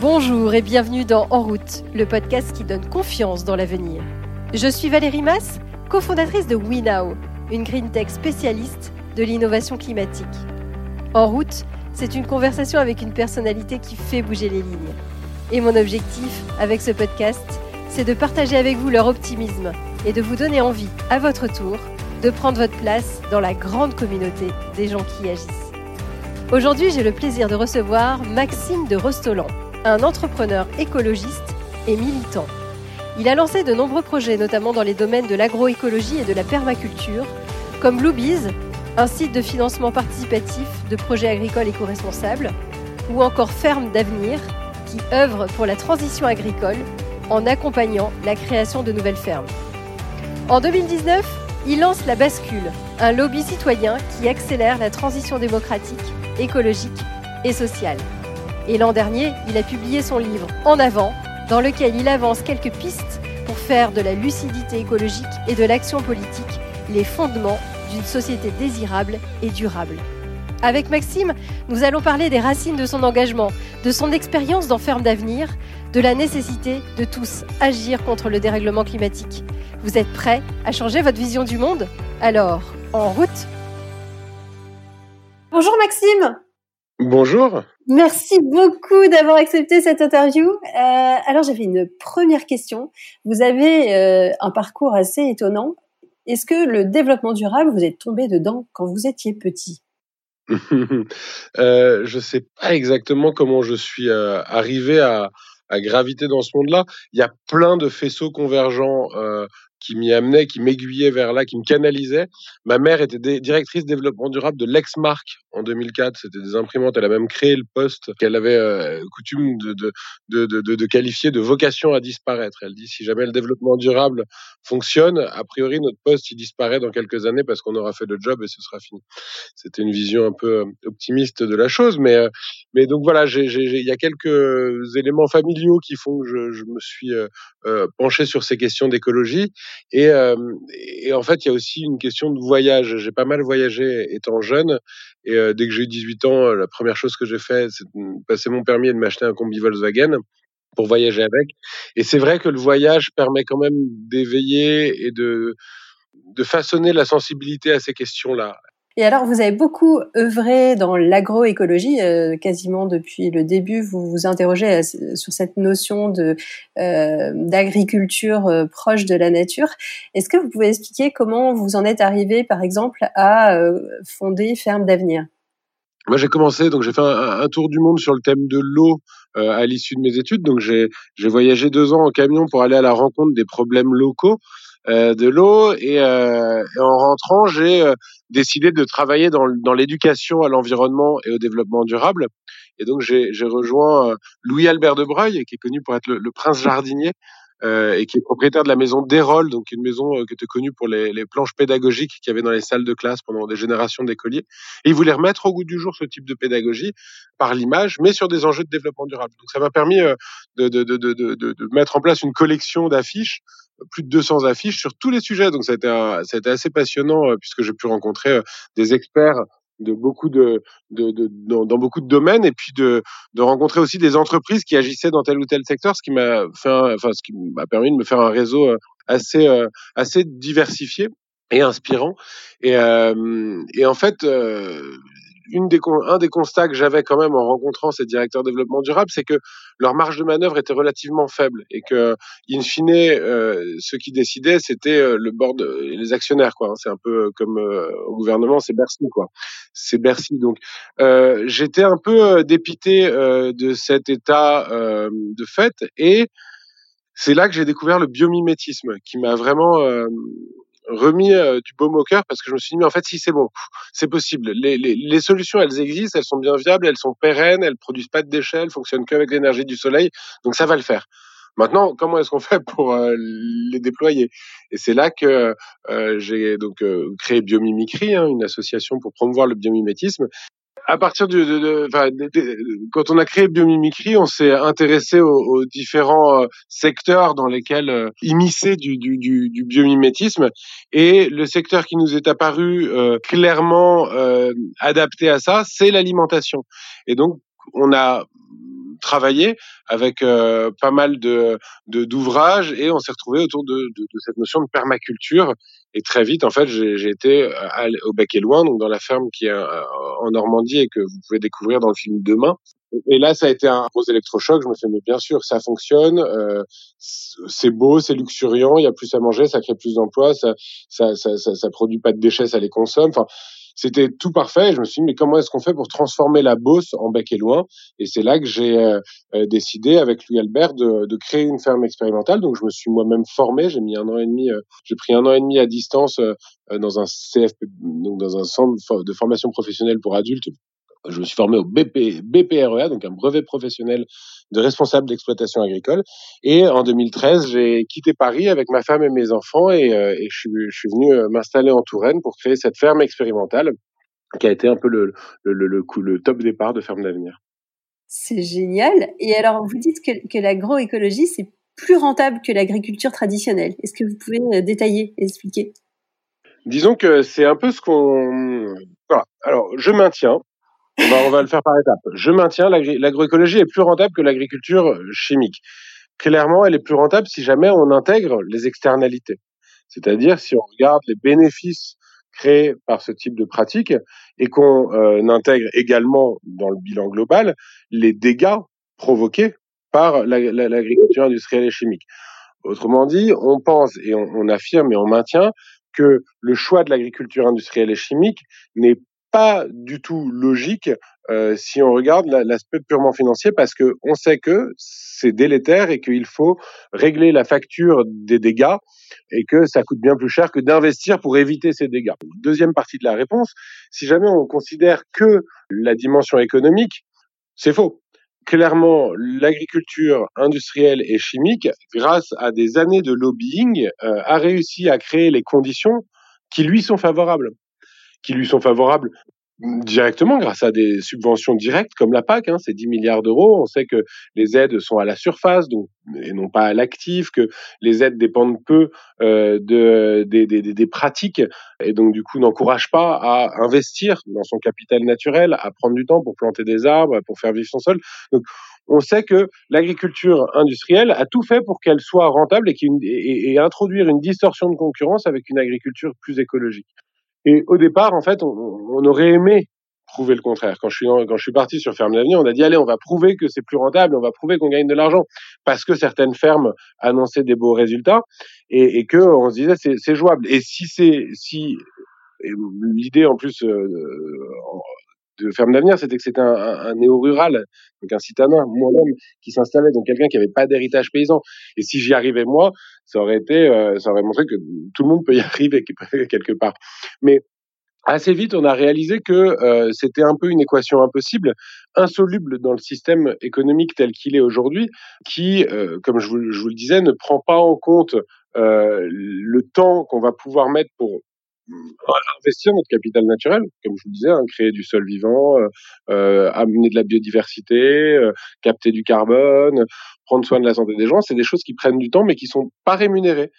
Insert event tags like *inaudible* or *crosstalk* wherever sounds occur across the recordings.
Bonjour et bienvenue dans En route, le podcast qui donne confiance dans l'avenir. Je suis Valérie Mass, cofondatrice de WeNow, une green tech spécialiste de l'innovation climatique. En route, c'est une conversation avec une personnalité qui fait bouger les lignes. Et mon objectif avec ce podcast, c'est de partager avec vous leur optimisme et de vous donner envie, à votre tour, de prendre votre place dans la grande communauté des gens qui agissent. Aujourd'hui, j'ai le plaisir de recevoir Maxime de Rostolan, un entrepreneur écologiste et militant. Il a lancé de nombreux projets, notamment dans les domaines de l'agroécologie et de la permaculture, comme Bluebees, un site de financement participatif de projets agricoles éco-responsables, ou encore Ferme d'avenir, qui œuvre pour la transition agricole en accompagnant la création de nouvelles fermes. En 2019, il lance La Bascule, un lobby citoyen qui accélère la transition démocratique, écologique et sociale. Et l'an dernier, il a publié son livre En avant, dans lequel il avance quelques pistes pour faire de la lucidité écologique et de l'action politique les fondements d'une société désirable et durable. Avec Maxime, nous allons parler des racines de son engagement, de son expérience dans Ferme d'avenir, de la nécessité de tous agir contre le dérèglement climatique. Vous êtes prêts à changer votre vision du monde? Alors, en route Bonjour Maxime Bonjour. Merci beaucoup d'avoir accepté cette interview. Euh, alors j'avais une première question. Vous avez euh, un parcours assez étonnant. Est-ce que le développement durable, vous êtes tombé dedans quand vous étiez petit? *laughs* Euh, Je ne sais pas exactement comment je suis arrivé à, graviter dans ce monde-là. Il y a plein de faisceaux convergents qui m'y amenait, qui m'aiguillait vers là, qui me canalisait. Ma mère était directrice développement durable de Lexmark en 2004. C'était des imprimantes. Elle a même créé le poste qu'elle avait euh, coutume de, qualifier de vocation à disparaître. Elle dit si jamais le développement durable fonctionne, a priori notre poste il disparaît dans quelques années parce qu'on aura fait le job et ce sera fini. C'était une vision un peu euh, optimiste de la chose, mais euh, mais donc voilà, il y a quelques éléments familiaux qui font que je, je me suis euh, penché sur ces questions d'écologie. Et, en fait, il y a aussi une question de voyage. J'ai pas mal voyagé étant jeune. Et dès que j'ai eu 18 ans, la première chose que j'ai fait, c'est de passer mon permis et de m'acheter un combi Volkswagen pour voyager avec. Et c'est vrai que le voyage permet quand même d'éveiller et de façonner la sensibilité à ces questions-là. Et alors, vous avez beaucoup œuvré dans l'agroécologie, euh, quasiment depuis le début. Vous vous interrogez euh, sur cette notion de euh, d'agriculture proche de la nature. Est-ce que vous pouvez expliquer comment vous en êtes arrivé, par exemple, à fonder Ferme d'avenir? Moi, j'ai commencé, donc j'ai fait un, un, tour du monde sur le thème de l'eau à l'issue de mes études. Donc, j'ai voyagé deux ans en camion pour aller à la rencontre des problèmes locaux. Euh, de l'eau et, euh, et, en rentrant, j'ai euh, décidé de travailler dans, dans l'éducation à l'environnement et au développement durable. Et donc j'ai rejoint Louis Albert de Breuil, qui est connu pour être le, le prince jardinier, euh, et qui est propriétaire de la maison Dérol, donc une maison euh, qui était connue pour les, planches pédagogiques qu'il y avait dans les salles de classe pendant des générations d'écoliers. Et il voulait remettre au goût du jour ce type de pédagogie par l'image, mais sur des enjeux de développement durable. Donc ça m'a permis euh, de, de, de, de, mettre en place une collection d'affiches plus de 200 affiches sur tous les sujets. Donc ça a été assez passionnant puisque j'ai pu rencontrer des experts de beaucoup de, de, de dans, beaucoup de domaines et puis de, de rencontrer aussi des entreprises qui agissaient dans tel ou tel secteur, ce qui m'a fait, enfin ce qui m'a permis de me faire un réseau euh, assez euh, assez diversifié et inspirant. Et, euh, et en fait, euh, une des, un des constats que j'avais quand même en rencontrant ces directeurs développement durable, c'est que leur marge de manœuvre était relativement faible et que, in fine, euh, ce qui décidait, c'était euh, le board, les actionnaires, quoi. C'est un peu euh, comme euh, au gouvernement, c'est Bercy, quoi. C'est Bercy. Donc, euh, j'étais un peu dépité euh, de cet état de fait et c'est là que j'ai découvert le biomimétisme qui m'a vraiment remis euh, du baume au cœur parce que je me suis dit mais en fait si c'est bon, c'est possible. Les, les, les, solutions elles existent, elles sont bien viables, elles sont pérennes, elles produisent pas de déchets, elles fonctionnent qu'avec l'énergie du soleil, donc ça va le faire. Maintenant, comment est-ce qu'on *laughs* fait pour euh, les déployer? Et c'est là que euh, j'ai donc euh, créé Biomimicry, hein, une association pour promouvoir le biomimétisme, à partir de, de, de, quand on a créé Biomimicry, on s'est intéressé aux, aux, différents euh, secteurs dans lesquels euh, immiscer du, du, du, du, biomimétisme. Et le secteur qui nous est apparu euh, clairement euh, adapté à ça, c'est l'alimentation. Et donc, on a travaillé avec euh, pas mal de d'ouvrages et on s'est retrouvé autour de, de, de, cette notion de permaculture. Et très vite, en fait, j'ai été au Bec et Loin, donc dans la ferme qui est en Normandie et que vous pouvez découvrir dans le film Demain. Et là, ça a été un gros électrochoc. Je me suis dit, mais bien sûr, ça fonctionne, euh, c'est beau, c'est luxuriant, il y a plus à manger, ça crée plus d'emplois, ça ça, ça, ça, ça, produit pas de déchets, ça les consomme. Enfin, c'était tout parfait. Je me suis dit, mais comment est-ce qu'on fait pour transformer la Beauce en bec et loin? Et c'est là que j'ai euh, euh, décidé, avec Louis Albert, de, de, créer une ferme expérimentale. Donc, je me suis moi-même formé. J'ai mis un an et demi, j'ai pris un an et demi à distance dans un CFP, donc dans un centre de formation professionnelle pour adultes je me suis formé au BP, BPREA, donc un brevet professionnel de responsable d'exploitation agricole. Et en 2013, j'ai quitté Paris avec ma femme et mes enfants et, euh, et je, suis, je, suis, venu euh, m'installer en Touraine pour créer cette ferme expérimentale qui a été un peu le, le, le, le, le top départ de Ferme d'Avenir. C'est génial. Et alors, vous dites que, que l'agroécologie, c'est plus rentable que l'agriculture traditionnelle. Est-ce que vous pouvez euh, détailler, expliquer? Disons que c'est un peu ce qu'on... Voilà. Alors, je maintiens on va, le faire par étapes. Je maintiens, l'agroécologie est plus rentable que l'agriculture chimique. Clairement, elle est plus rentable si jamais on intègre les externalités. C'est-à-dire si on regarde les bénéfices créés par ce type de pratique et qu'on euh, intègre également dans le bilan global les dégâts provoqués par l'agriculture industrielle et chimique. Autrement dit, on pense et on, on affirme et on maintient que le choix de l'agriculture industrielle et chimique n'est pas du tout logique euh, si on regarde l'aspect purement financier parce que on sait que c'est délétère et qu'il faut régler la facture des dégâts et que ça coûte bien plus cher que d'investir pour éviter ces dégâts. Deuxième partie de la réponse, si jamais on considère que la dimension économique, c'est faux. Clairement, l'agriculture industrielle et chimique, grâce à des années de lobbying, euh, a réussi à créer les conditions qui lui sont favorables qui lui sont favorables directement grâce à des subventions directes comme la PAC, hein, c'est 10 milliards d'euros. On sait que les aides sont à la surface donc, et non pas à l'actif, que les aides dépendent peu euh, de, des, des, des, pratiques et donc du coup n'encouragent pas à investir dans son capital naturel, à prendre du temps pour planter des arbres, pour faire vivre son sol. Donc on sait que l'agriculture industrielle a tout fait pour qu'elle soit rentable et, et, et introduire une distorsion de concurrence avec une agriculture plus écologique. Et au départ, en fait, on, on, aurait aimé prouver le contraire. Quand je suis quand je suis parti sur Ferme d'Avenir, on a dit allez, on va prouver que c'est plus rentable, on va prouver qu'on gagne de l'argent parce que certaines fermes annonçaient des beaux résultats et, et que on se disait c'est jouable. Et si c'est si l'idée en plus euh, de Ferme d'Avenir, c'était que c'était un, néo-rural, donc un citadin, moi-même, qui s'installait, donc quelqu'un qui n'avait pas d'héritage paysan. Et si j'y arrivais moi, ça aurait été, euh, ça aurait montré que tout le monde peut y *laughs* arriver quelque part. Mais assez vite, on a réalisé que euh, c'était un peu une équation impossible, insoluble dans le système économique tel qu'il est aujourd'hui, qui, euh, comme je vous, le disais, ne prend pas en compte le temps qu'on va pouvoir mettre pour investir notre capital naturel, comme je vous disais, hein, créer du sol vivant, euh, euh, amener de la biodiversité, euh, capter du carbone, prendre soin de la santé des gens, c'est des choses qui prennent du temps mais qui sont pas rémunérées.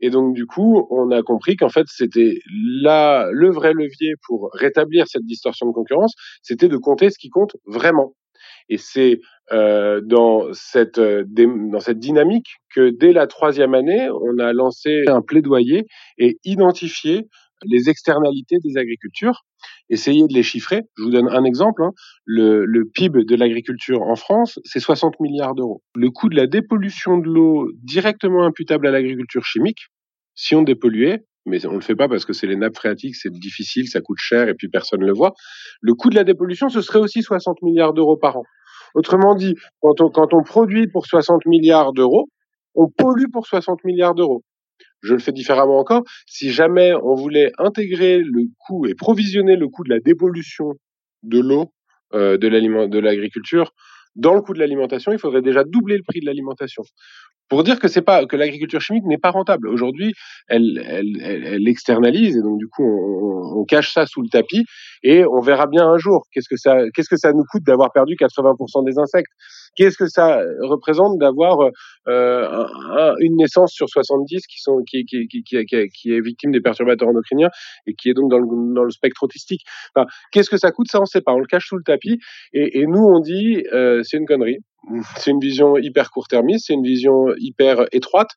Et donc du coup, on a compris qu'en fait, c'était là le vrai levier pour rétablir cette distorsion de concurrence, c'était de compter ce qui compte vraiment. Et c'est dans cette dans cette dynamique que dès la troisième année, on a lancé un plaidoyer et identifié les externalités des agricultures, essayer de les chiffrer. Je vous donne un exemple. Hein. Le, le, PIB de l'agriculture en France, c'est 60 milliards d'euros. Le coût de la dépollution de l'eau directement imputable à l'agriculture chimique, si on dépolluait, mais on ne le fait pas parce que c'est les nappes phréatiques, c'est difficile, ça coûte cher et puis personne ne le voit. Le coût de la dépollution, ce serait aussi 60 milliards d'euros par an. Autrement dit, quand on, quand on produit pour 60 milliards d'euros, on pollue pour 60 milliards d'euros. Je le fais différemment encore. Si jamais on voulait intégrer le coût et provisionner le coût de la dépollution de l'eau euh, de l'agriculture dans le coût de l'alimentation, il faudrait déjà doubler le prix de l'alimentation. Pour dire que c'est pas que l'agriculture chimique n'est pas rentable. Aujourd'hui, elle, elle, elle, externalise et donc du coup on, on, cache ça sous le tapis et on verra bien un jour qu'est-ce que ça qu'est-ce que ça nous coûte d'avoir perdu 80% des insectes. Qu'est-ce que ça représente d'avoir euh, une naissance sur 70 qui, est victime des perturbateurs endocriniens et qui est donc dans le, spectre autistique Qu'est-ce que ça coûte Ça, on ne sait pas. On le cache sous le tapis. Et, nous, on dit, euh, c'est une connerie. *laughs* C'est une vision hyper court-termiste, c'est une vision hyper étroite,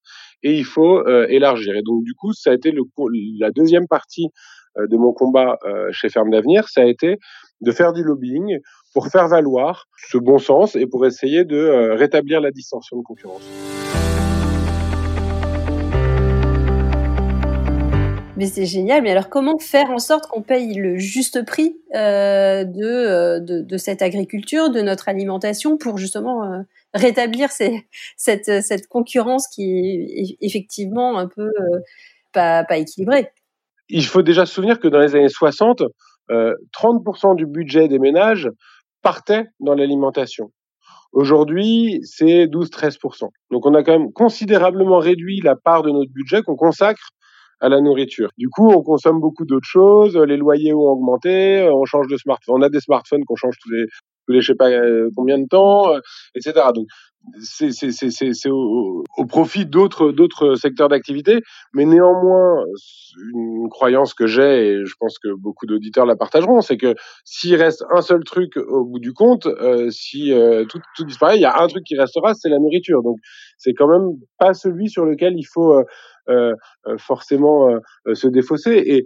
et il faut euh, élargir. Et donc, du coup, ça a été la deuxième partie de mon combat chez Ferme d'Avenir, ça a été de faire du lobbying pour faire valoir ce bon sens et pour essayer de euh, rétablir la distorsion de concurrence. Mais c'est génial. Mais alors, comment faire en sorte qu'on paye le juste prix euh, de, de, de, cette agriculture, de notre alimentation, pour justement euh, rétablir ces, cette, cette concurrence qui est effectivement un peu euh, pas, pas équilibrée? Il faut déjà se souvenir que dans les années 60, euh, 30% du budget des ménages partait dans l'alimentation. Aujourd'hui, c'est 12-13%. Donc on a quand même considérablement réduit la part de notre budget qu'on consacre à la nourriture. Du coup, on consomme beaucoup d'autres choses, les loyers ont augmenté, on change de smartphone, on a des smartphones qu'on change tous les tous les je sais pas euh, combien de temps, euh, etc. Donc c'est au, au, profit d'autres d'autres secteurs d'activité, mais néanmoins une croyance que j'ai et je pense que beaucoup d'auditeurs la partageront, c'est que s'il reste un seul truc au bout du compte, euh, si euh, tout, tout disparaît, il y a un truc qui restera, c'est la nourriture. Donc c'est quand même pas celui sur lequel il faut euh, euh forcément se défausser et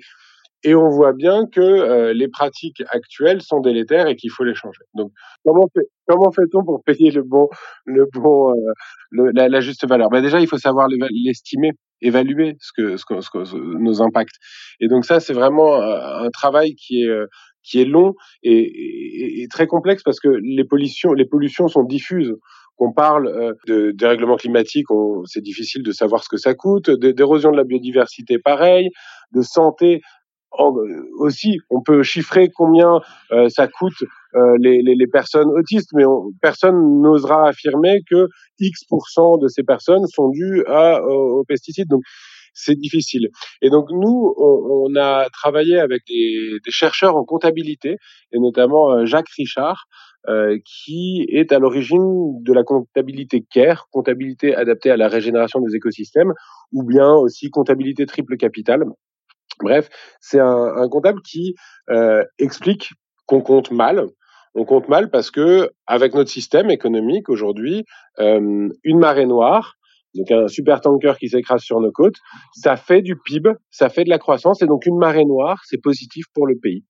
et on voit bien que euh, les pratiques actuelles sont délétères et qu'il faut les changer. Donc, comment, fait, comment fait-on pour payer le bon, le bon, euh, le, la, la, juste valeur? Ben Déjà, il faut savoir l'estimer, évaluer ce que, ce que, ce que, nos impacts. Et donc ça, c'est vraiment euh, un travail qui est qui est long et, et, et, très complexe parce que les pollutions, les pollutions sont diffuses qu'on parle euh, de dérèglement climatique, c'est difficile de savoir ce que ça coûte, d'érosion de la biodiversité, pareil, de santé, euh, aussi, on peut chiffrer combien euh, ça coûte euh, les, les, les, personnes autistes, mais personne n'osera affirmer que X% de ces personnes sont dues à, aux, pesticides. Donc, c'est difficile. Et donc, nous, on, on a travaillé avec des, des, chercheurs en comptabilité, et notamment Jacques Richard, euh, qui est à l'origine de la comptabilité CARE, comptabilité adaptée à la régénération des écosystèmes, ou bien aussi comptabilité triple capital, Bref, c'est un, un, comptable qui euh, explique qu'on compte mal. On compte mal parce que avec notre système économique aujourd'hui, euh, une marée noire, donc un super tanker qui s'écrase sur nos côtes, ça fait du PIB, ça fait de la croissance, et donc une marée noire, c'est positif pour le pays.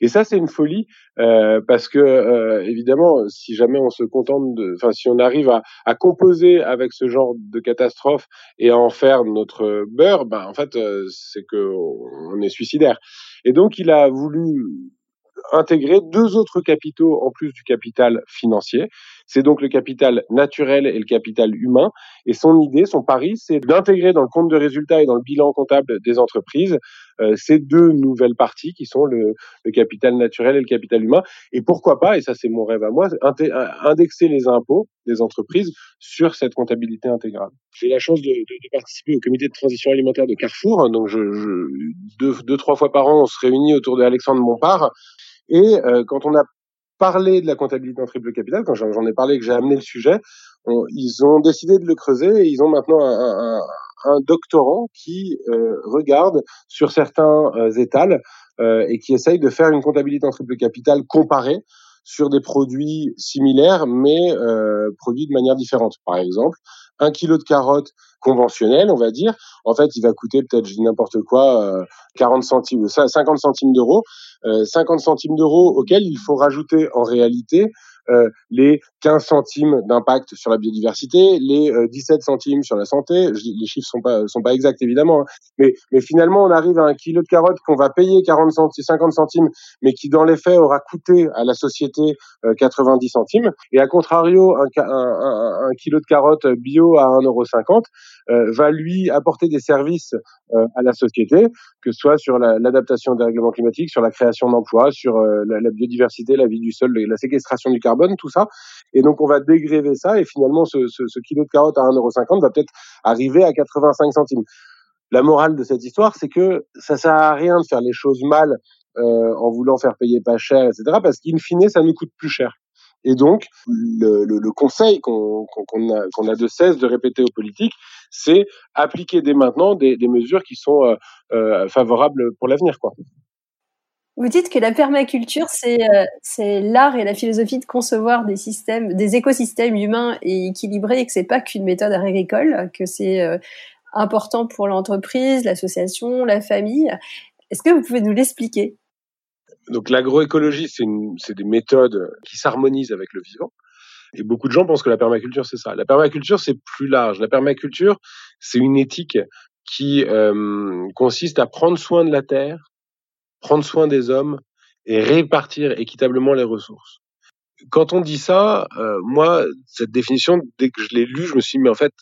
Et ça, c'est une folie euh, parce que euh, évidemment, si jamais on se contente de, enfin, si on arrive à, à, composer avec ce genre de catastrophe et à en faire notre beurre, ben en fait, euh, c'est que on est suicidaire. Et donc, il a voulu intégrer deux autres capitaux en plus du capital financier. C'est donc le capital naturel et le capital humain. Et son idée, son pari, c'est d'intégrer dans le compte de résultats et dans le bilan comptable des entreprises ces deux nouvelles parties qui sont le, le, capital naturel et le capital humain. Et pourquoi pas, et ça c'est mon rêve à moi, indexer les impôts des entreprises sur cette comptabilité intégrale. J'ai la chance de, de, de, participer au comité de transition alimentaire de Carrefour. Donc je, je, deux, deux, trois fois par an, on se réunit autour de Alexandre Montpart et euh, quand on a parlé de la comptabilité en triple capital, quand j'en ai parlé, que j'ai amené le sujet, ils ont décidé de le creuser et ils ont maintenant un, un, un doctorant qui euh, regarde sur certains euh, étals euh, et qui essaye de faire une comptabilité en triple capital comparée sur des produits similaires mais produits de manière différente. Par exemple, un kilo de carottes conventionnelles, on va dire, en fait, il va coûter peut-être, je dis n'importe quoi, 40 centimes, 50 centimes d'euros. 50 centimes d'euros auxquels il faut rajouter en réalité euh, les 15 centimes d'impact sur la biodiversité, les 17 euh, centimes sur la santé. les chiffres sont pas sont pas exacts évidemment, hein. mais mais finalement on arrive à un kilo de carottes qu'on va payer 40 centimes, 50 centimes, mais qui dans les faits aura coûté à la société 90 euh, centimes. Et à contrario, un, kilo de carottes bio à 1,50 euh, va lui apporter des services à la société, que ce soit sur l'adaptation la, des règlements climatiques, sur la création d'emplois, sur la biodiversité, la vie du sol, la séquestration du carbone tout ça. Et donc, on va dégréver ça et finalement, ce, kilo de carottes à 1,50€ va peut-être arriver à 85 centimes. La morale de cette histoire, c'est que ça sert à rien de faire les choses mal euh, en voulant faire payer pas cher, etc. Parce qu'in fine, ça nous coûte plus cher. Et donc, le, conseil qu'on a, de cesse de répéter aux politiques, c'est appliquer dès maintenant des, des mesures qui sont euh, euh, favorables pour l'avenir. quoi. Vous dites que la permaculture, euh, c'est l'art et la philosophie de concevoir des systèmes, des écosystèmes humains et équilibrés, et que c'est pas qu'une méthode agricole, que c'est euh, important pour l'entreprise, l'association, la famille. Est-ce que vous pouvez nous l'expliquer? Donc l'agroécologie, c'est des méthodes qui s'harmonisent avec le vivant. Et beaucoup de gens pensent que la permaculture, c'est ça. La permaculture, c'est plus large. La permaculture, c'est une éthique qui euh, consiste à prendre soin de la terre prendre soin des hommes et répartir équitablement les ressources. Quand on dit ça, euh, moi, cette définition, dès que je l'ai lue, je me suis dit, mais en fait,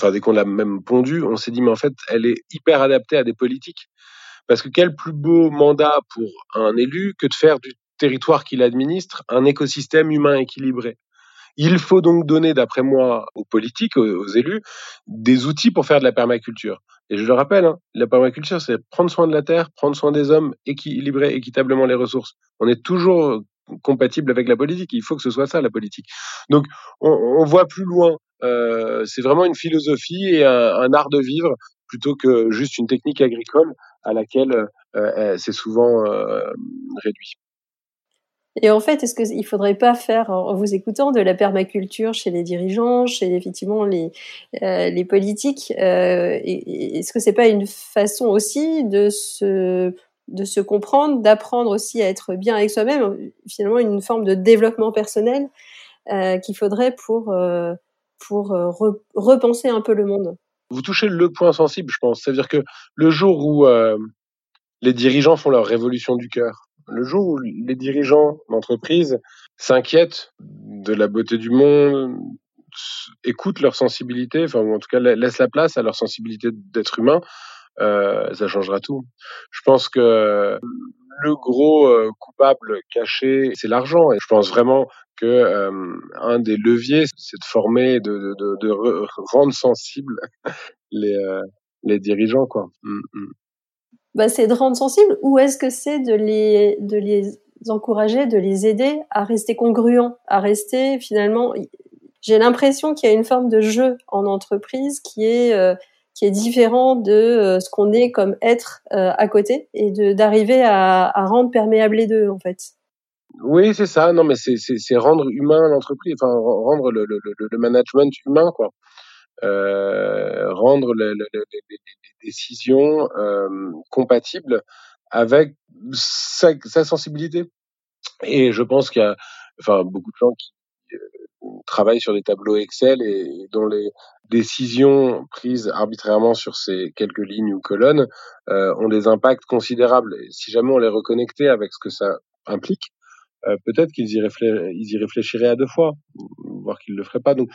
enfin, dès qu'on l'a même pondue, on s'est dit, mais en fait, elle est hyper adaptée à des politiques. Parce que quel plus beau mandat pour un élu que de faire du territoire qu'il administre un écosystème humain équilibré. Il faut donc donner, d'après moi, aux politiques, aux, élus, des outils pour faire de la permaculture. Et je le rappelle, hein, la permaculture, c'est prendre soin de la terre, prendre soin des hommes, équilibrer équitablement les ressources. On est toujours compatible avec la politique. Il faut que ce soit ça, la politique. Donc, on, voit plus loin. Euh, c'est vraiment une philosophie et un, art de vivre plutôt que juste une technique agricole à laquelle euh, c'est souvent euh, réduit. Et en fait, est-ce qu'il ne faudrait pas faire, en vous écoutant, de la permaculture chez les dirigeants, chez effectivement les, euh, politiques euh, Est-ce que c'est pas une façon aussi de se, de se comprendre, d'apprendre aussi à être bien avec soi-même, finalement une forme de développement personnel euh, qu'il faudrait pour, pour repenser un peu le monde? Vous touchez le point sensible, je pense. C'est-à-dire que le jour où les dirigeants font leur révolution du cœur, le jour où les dirigeants d'entreprise s'inquiètent de la beauté du monde, écoutent leur sensibilité, enfin, ou en tout cas laissent la place à leur sensibilité d'être humain, euh, ça changera tout. Je pense que le gros euh, coupable caché, c'est l'argent. Et je pense vraiment que euh, un des leviers, c'est de former, de, de, de, de rendre sensibles *laughs* les, euh, les dirigeants, quoi. Mmh, mmh bah, c'est de rendre sensible ou est-ce que c'est de les, de les encourager, de les aider à rester congruents, à rester finalement. J'ai l'impression qu'il y a une forme de jeu en entreprise qui est euh, qui est différent de euh, ce qu'on est comme être euh, à côté et d'arriver à, à rendre perméable les deux en fait. Oui, c'est ça. Non, mais c'est rendre humain l'entreprise, enfin rendre le, le, le, management humain, quoi. Euh, rendre les, les, les, décisions euh, compatibles avec sa, sa, sensibilité. Et je pense qu'il y a enfin, beaucoup de gens qui euh, travaillent sur des tableaux Excel et, dont les décisions prises arbitrairement sur ces quelques lignes ou colonnes euh, ont des impacts considérables. Si jamais on les reconnectait avec ce que ça implique, euh, peut-être qu'ils y, réfléchiraient à deux fois, voire qu'ils le feraient pas. Donc,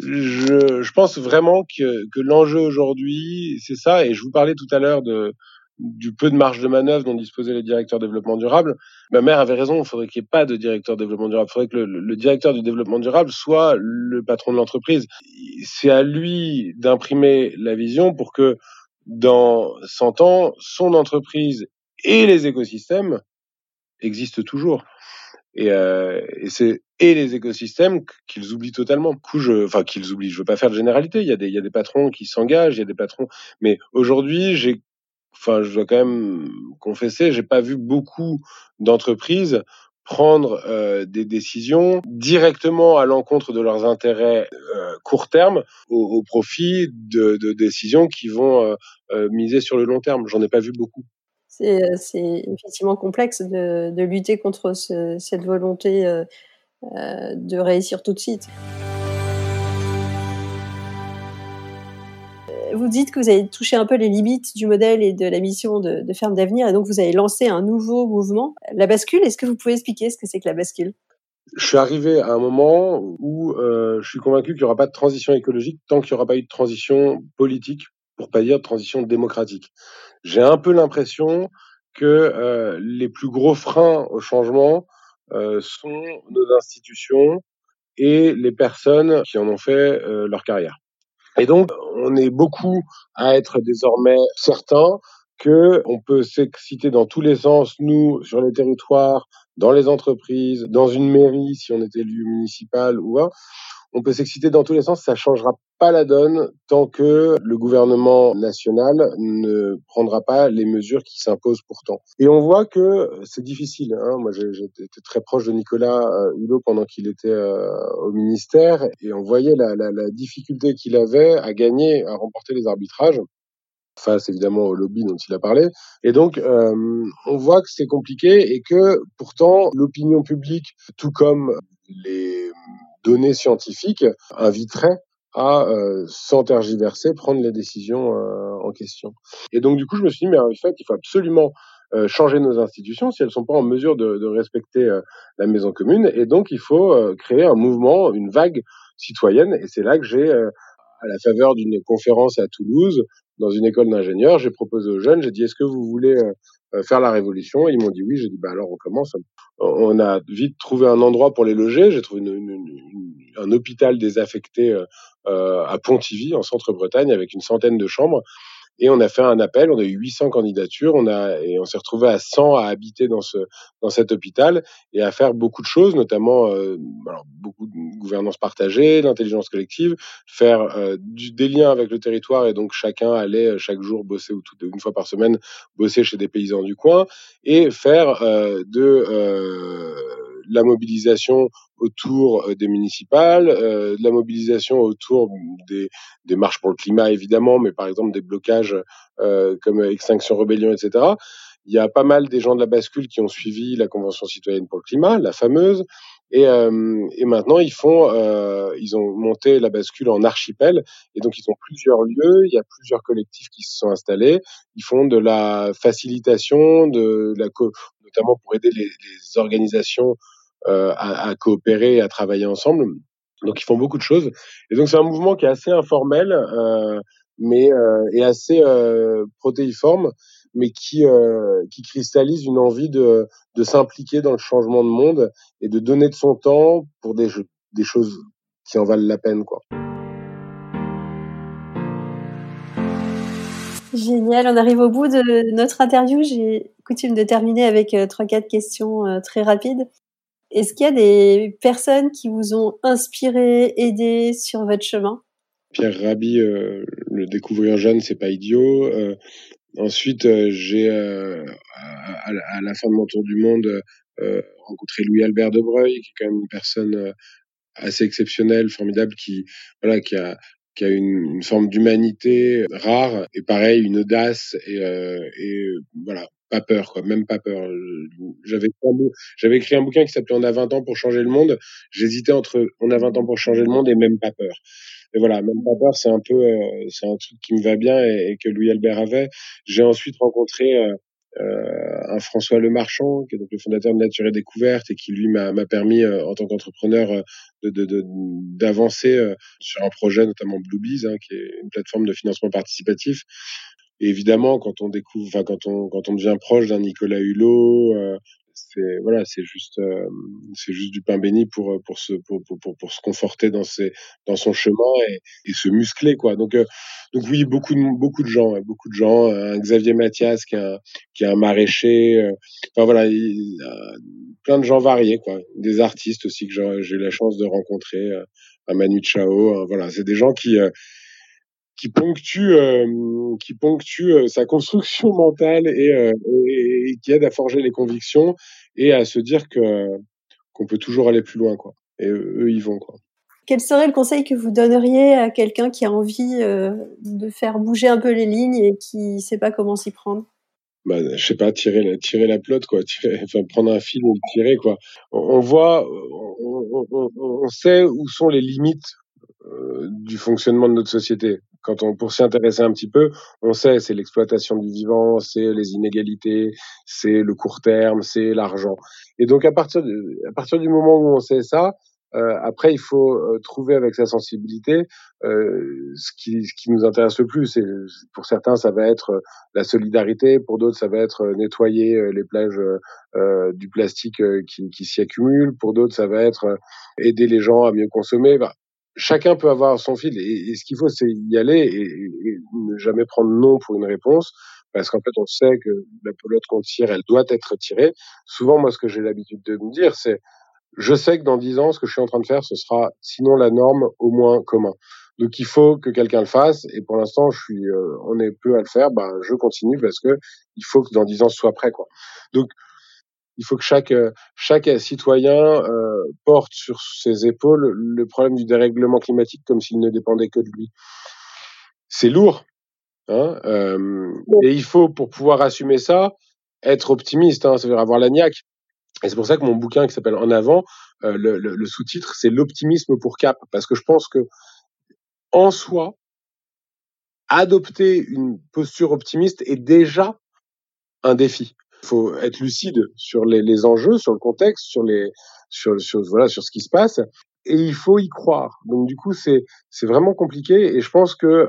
je, je pense vraiment que, que l'enjeu aujourd'hui, c'est ça. Et je vous parlais tout à l'heure de du peu de marge de manœuvre dont disposaient les directeurs développement durable. Ma mère avait raison, il faudrait qu'il n'y ait pas de directeur développement durable. Il faudrait que le, le, directeur du développement durable soit le patron de l'entreprise. C'est à lui d'imprimer la vision pour que dans 100 ans, son entreprise et les écosystèmes existent toujours. Et, euh, et c'est et les écosystèmes qu'ils oublient totalement. je, enfin qu'ils oublient. Je veux pas faire de généralité. Il y a des, il y a des patrons qui s'engagent, il y a des patrons. Mais aujourd'hui, j'ai, enfin, je dois quand même confesser, j'ai pas vu beaucoup d'entreprises prendre euh, des décisions directement à l'encontre de leurs intérêts euh, court terme au, profit de, décisions qui vont miser sur le long terme. J'en ai pas vu beaucoup. C'est, c'est effectivement complexe de, lutter contre ce, cette volonté euh, euh, de réussir tout de suite. Vous dites que vous avez touché un peu les limites du modèle et de la mission de, Ferme d'avenir, et donc vous avez lancé un nouveau mouvement, la bascule. Est-ce que vous pouvez expliquer ce que c'est que la bascule? Je suis arrivé à un moment où euh, je suis convaincu qu'il n'y aura pas de transition écologique tant qu'il n'y aura pas eu de transition politique, pour pas dire transition démocratique. J'ai un peu l'impression que euh, les plus gros freins au changement euh, sont nos institutions et les personnes qui en ont fait euh, leur carrière. Et donc, on est beaucoup à être désormais certains que on peut s'exciter dans tous les sens, nous, sur les territoires, dans les entreprises, dans une mairie si on est élu municipal ou un, on peut s'exciter dans tous les sens, ça changera pas la donne tant que le gouvernement national ne prendra pas les mesures qui s'imposent pourtant. Et on voit que c'est difficile. Hein. Moi, j'étais très proche de Nicolas euh, Hulot pendant qu'il était euh, au ministère et on voyait la, la, la difficulté qu'il avait à gagner, à remporter les arbitrages face évidemment au lobby dont il a parlé. Et donc, euh, on voit que c'est compliqué et que pourtant l'opinion publique, tout comme les données scientifiques, inviterait à, euh, sans prendre les décisions euh, en question. Et donc, du coup, je me suis dit, mais en fait, il faut absolument euh, changer nos institutions si elles sont pas en mesure de, de respecter euh, la maison commune. Et donc, il faut créer un mouvement, une vague citoyenne. Et c'est là que j'ai, à la faveur d'une conférence à Toulouse, dans une école d'ingénieurs, j'ai proposé aux jeunes, j'ai dit, est-ce que vous voulez faire la révolution Ils m'ont dit oui. J'ai dit, bah alors on commence. On a vite trouvé un endroit pour les loger. J'ai trouvé une, une, une, un hôpital désaffecté euh, à Pontivy, en centre-Bretagne, avec une centaine de chambres. Et on a fait un appel, on a eu 800 candidatures, on a et on s'est retrouvé à 100 à habiter dans ce dans cet hôpital et à faire beaucoup de choses, notamment euh, alors, beaucoup de gouvernance partagée, l'intelligence collective, faire euh, du, des liens avec le territoire et donc chacun allait euh, chaque jour bosser ou tout, une fois par semaine bosser chez des paysans du coin et faire euh, de euh, la mobilisation autour des municipales, euh, de la mobilisation autour des, marches pour le climat évidemment, mais par exemple des blocages euh, comme Extinction Rebellion, etc. Il y a pas mal des gens de la bascule qui ont suivi la Convention citoyenne pour le climat, la fameuse, et, euh, maintenant ils font, euh, ils ont monté la bascule en archipel, et donc ils ont plusieurs lieux, il y a plusieurs collectifs qui se sont installés, ils font de la facilitation, de la notamment pour aider les, organisations euh, à, à, coopérer, à travailler ensemble. Donc ils font beaucoup de choses. Et donc c'est un mouvement qui est assez informel, euh, mais euh, et assez euh, protéiforme, mais qui euh, qui cristallise une envie de de s'impliquer dans le changement de monde et de donner de son temps pour des des choses qui en valent la peine, quoi. Génial, on arrive au bout de notre interview. J'ai coutume de terminer avec euh, trois quatre questions euh, très rapides. Est-ce qu'il y a des personnes qui vous ont inspiré, aidé sur votre chemin? Pierre Rabhi, euh, le découvrir jeune, c'est pas idiot. Euh, ensuite, euh, j'ai à, la fin de mon tour du monde rencontré Louis Albert de Breuil, qui est quand même une personne assez exceptionnelle, formidable, qui voilà, qui a une, forme d'humanité rare et pareil une audace et voilà pas peur, quoi, même pas peur. J'avais j'avais écrit un bouquin qui s'appelait On a 20 ans pour changer le monde. J'hésitais entre On a 20 ans pour changer le monde et même pas peur. Et voilà, même pas peur, c'est un peu, euh, c'est un truc qui me va bien et, que Louis Albert avait. J'ai ensuite rencontré euh, euh, un François Lemarchand, qui est donc le fondateur de Nature et Découverte et qui lui m'a permis, euh, en tant qu'entrepreneur, euh, d'avancer de, de, sur un projet, notamment Bluebees, hein, qui est une plateforme de financement participatif, et évidemment, quand on découvre, enfin quand on quand on devient proche d'un Nicolas Hulot, euh, c'est voilà, c'est juste euh, c'est juste du pain béni pour pour se pour, pour, pour, se conforter dans ses dans son chemin et, et se muscler quoi. Donc euh, donc oui, beaucoup de beaucoup de gens, beaucoup de gens. Un Xavier Mathias qui est un qui est un maraîcher. enfin voilà, il, plein de gens variés quoi. Des artistes aussi que j'ai eu la chance de rencontrer. un Manu Chao. voilà, c'est des gens qui qui ponctue, euh, qui ponctue euh, sa construction *laughs* mentale et, euh, et, et, qui aide à forger les convictions et à se dire que qu'on peut toujours aller plus loin, quoi. Et eux, ils vont, quoi. Quel serait le conseil que vous donneriez à quelqu'un qui a envie euh, de faire bouger un peu les lignes et qui sait pas comment s'y prendre? Bah, je sais pas, tirer la, tirer la pelote, quoi. Tirer, *laughs* enfin, prendre un fil et le tirer, quoi. On, on voit, on, on, on, sait où sont les limites du fonctionnement de notre société quand on pour s'y intéresser un petit peu, on sait c'est l'exploitation du vivant, c'est les inégalités, c'est le court terme, c'est l'argent. Et donc à partir de, à partir du moment où on sait ça, euh, après il faut euh, trouver avec sa sensibilité euh, ce qui ce qui nous intéresse le plus. C'est pour certains ça va être la solidarité, pour d'autres ça va être nettoyer euh, les plages euh, du plastique qui, qui s'y accumule, pour d'autres ça va être aider les gens à mieux consommer. Bah, chacun peut avoir son fil et, ce qu'il faut c'est y aller et, ne jamais prendre non pour une réponse parce qu'en fait, on sait que la pelote qu'on tire, elle doit être tirée. Souvent, moi, ce que j'ai l'habitude de me dire, c'est je sais que dans dix ans, ce que je suis en train de faire, ce sera sinon la norme, au moins commun. Donc il faut que quelqu'un le fasse. Et pour l'instant, je suis, euh, on est peu à le faire. Ben, je continue parce que il faut que dans dix ans, ce soit prêt, quoi. Donc il faut que chaque chaque citoyen euh, porte sur ses épaules le problème du dérèglement climatique comme s'il ne dépendait que de lui. C'est lourd, hein, euh, et il faut pour pouvoir assumer ça être optimiste, hein, ça veut dire avoir la niaque. Et c'est pour ça que mon bouquin qui s'appelle En avant, euh, le, le, le sous-titre, c'est l'optimisme pour Cap, parce que je pense que en soi, adopter une posture optimiste est déjà un défi. Il faut être lucide sur les, les, enjeux, sur le contexte, sur les, sur, sur voilà, sur ce qui se passe, et il faut y croire. Donc du coup, c'est c'est vraiment compliqué, et je pense que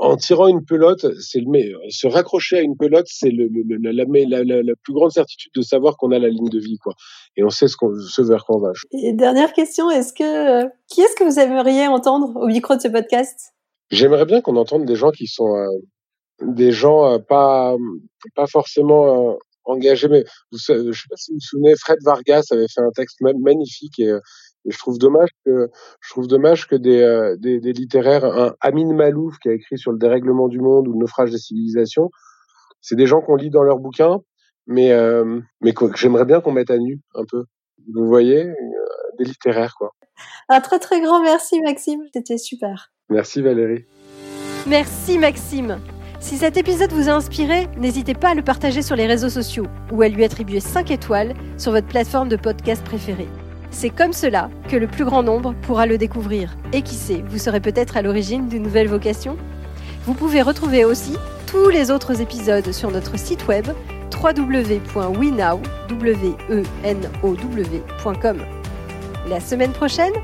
en tirant une pelote, c'est le meilleur. Se raccrocher à une pelote, c'est le, le, la, la, la, la, plus grande certitude de savoir qu'on a la ligne de vie, quoi. Et on sait ce, qu'on, ce vers quoi on va. Et dernière question, est-ce que qui est-ce que vous aimeriez entendre au micro de ce podcast? J'aimerais bien qu'on entende des gens qui sont euh, des gens euh, pas pas forcément euh, engagé. Mais vous, je sais pas si vous vous souvenez, Fred Vargas avait fait un texte magnifique et, et je trouve dommage que je trouve dommage que des, euh, des, des, littéraires, un Amin Malouf qui a écrit sur le dérèglement du monde ou le naufrage des civilisations, c'est des gens qu'on lit dans leurs bouquins, mais euh, mais que j'aimerais bien qu'on mette à nu un peu. Vous voyez, euh, des littéraires quoi. Un très très grand merci Maxime, c'était super. Merci Valérie. Merci Maxime. Si cet épisode vous a inspiré, n'hésitez pas à le partager sur les réseaux sociaux ou à lui attribuer 5 étoiles sur votre plateforme de podcast préférée. C'est comme cela que le plus grand nombre pourra le découvrir. Et qui sait, vous serez peut-être à l'origine d'une nouvelle vocation? Vous pouvez retrouver aussi tous les autres épisodes sur notre site web www.wenow.com. La semaine prochaine,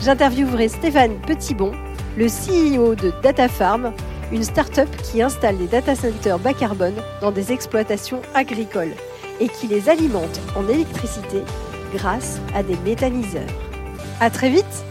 j'interviewerai Stéphane Petitbon, le CEO de DataFarm, une start-up qui installe des data centers bas carbone dans des exploitations agricoles et qui les alimente en électricité grâce à des méthaniseurs. À très vite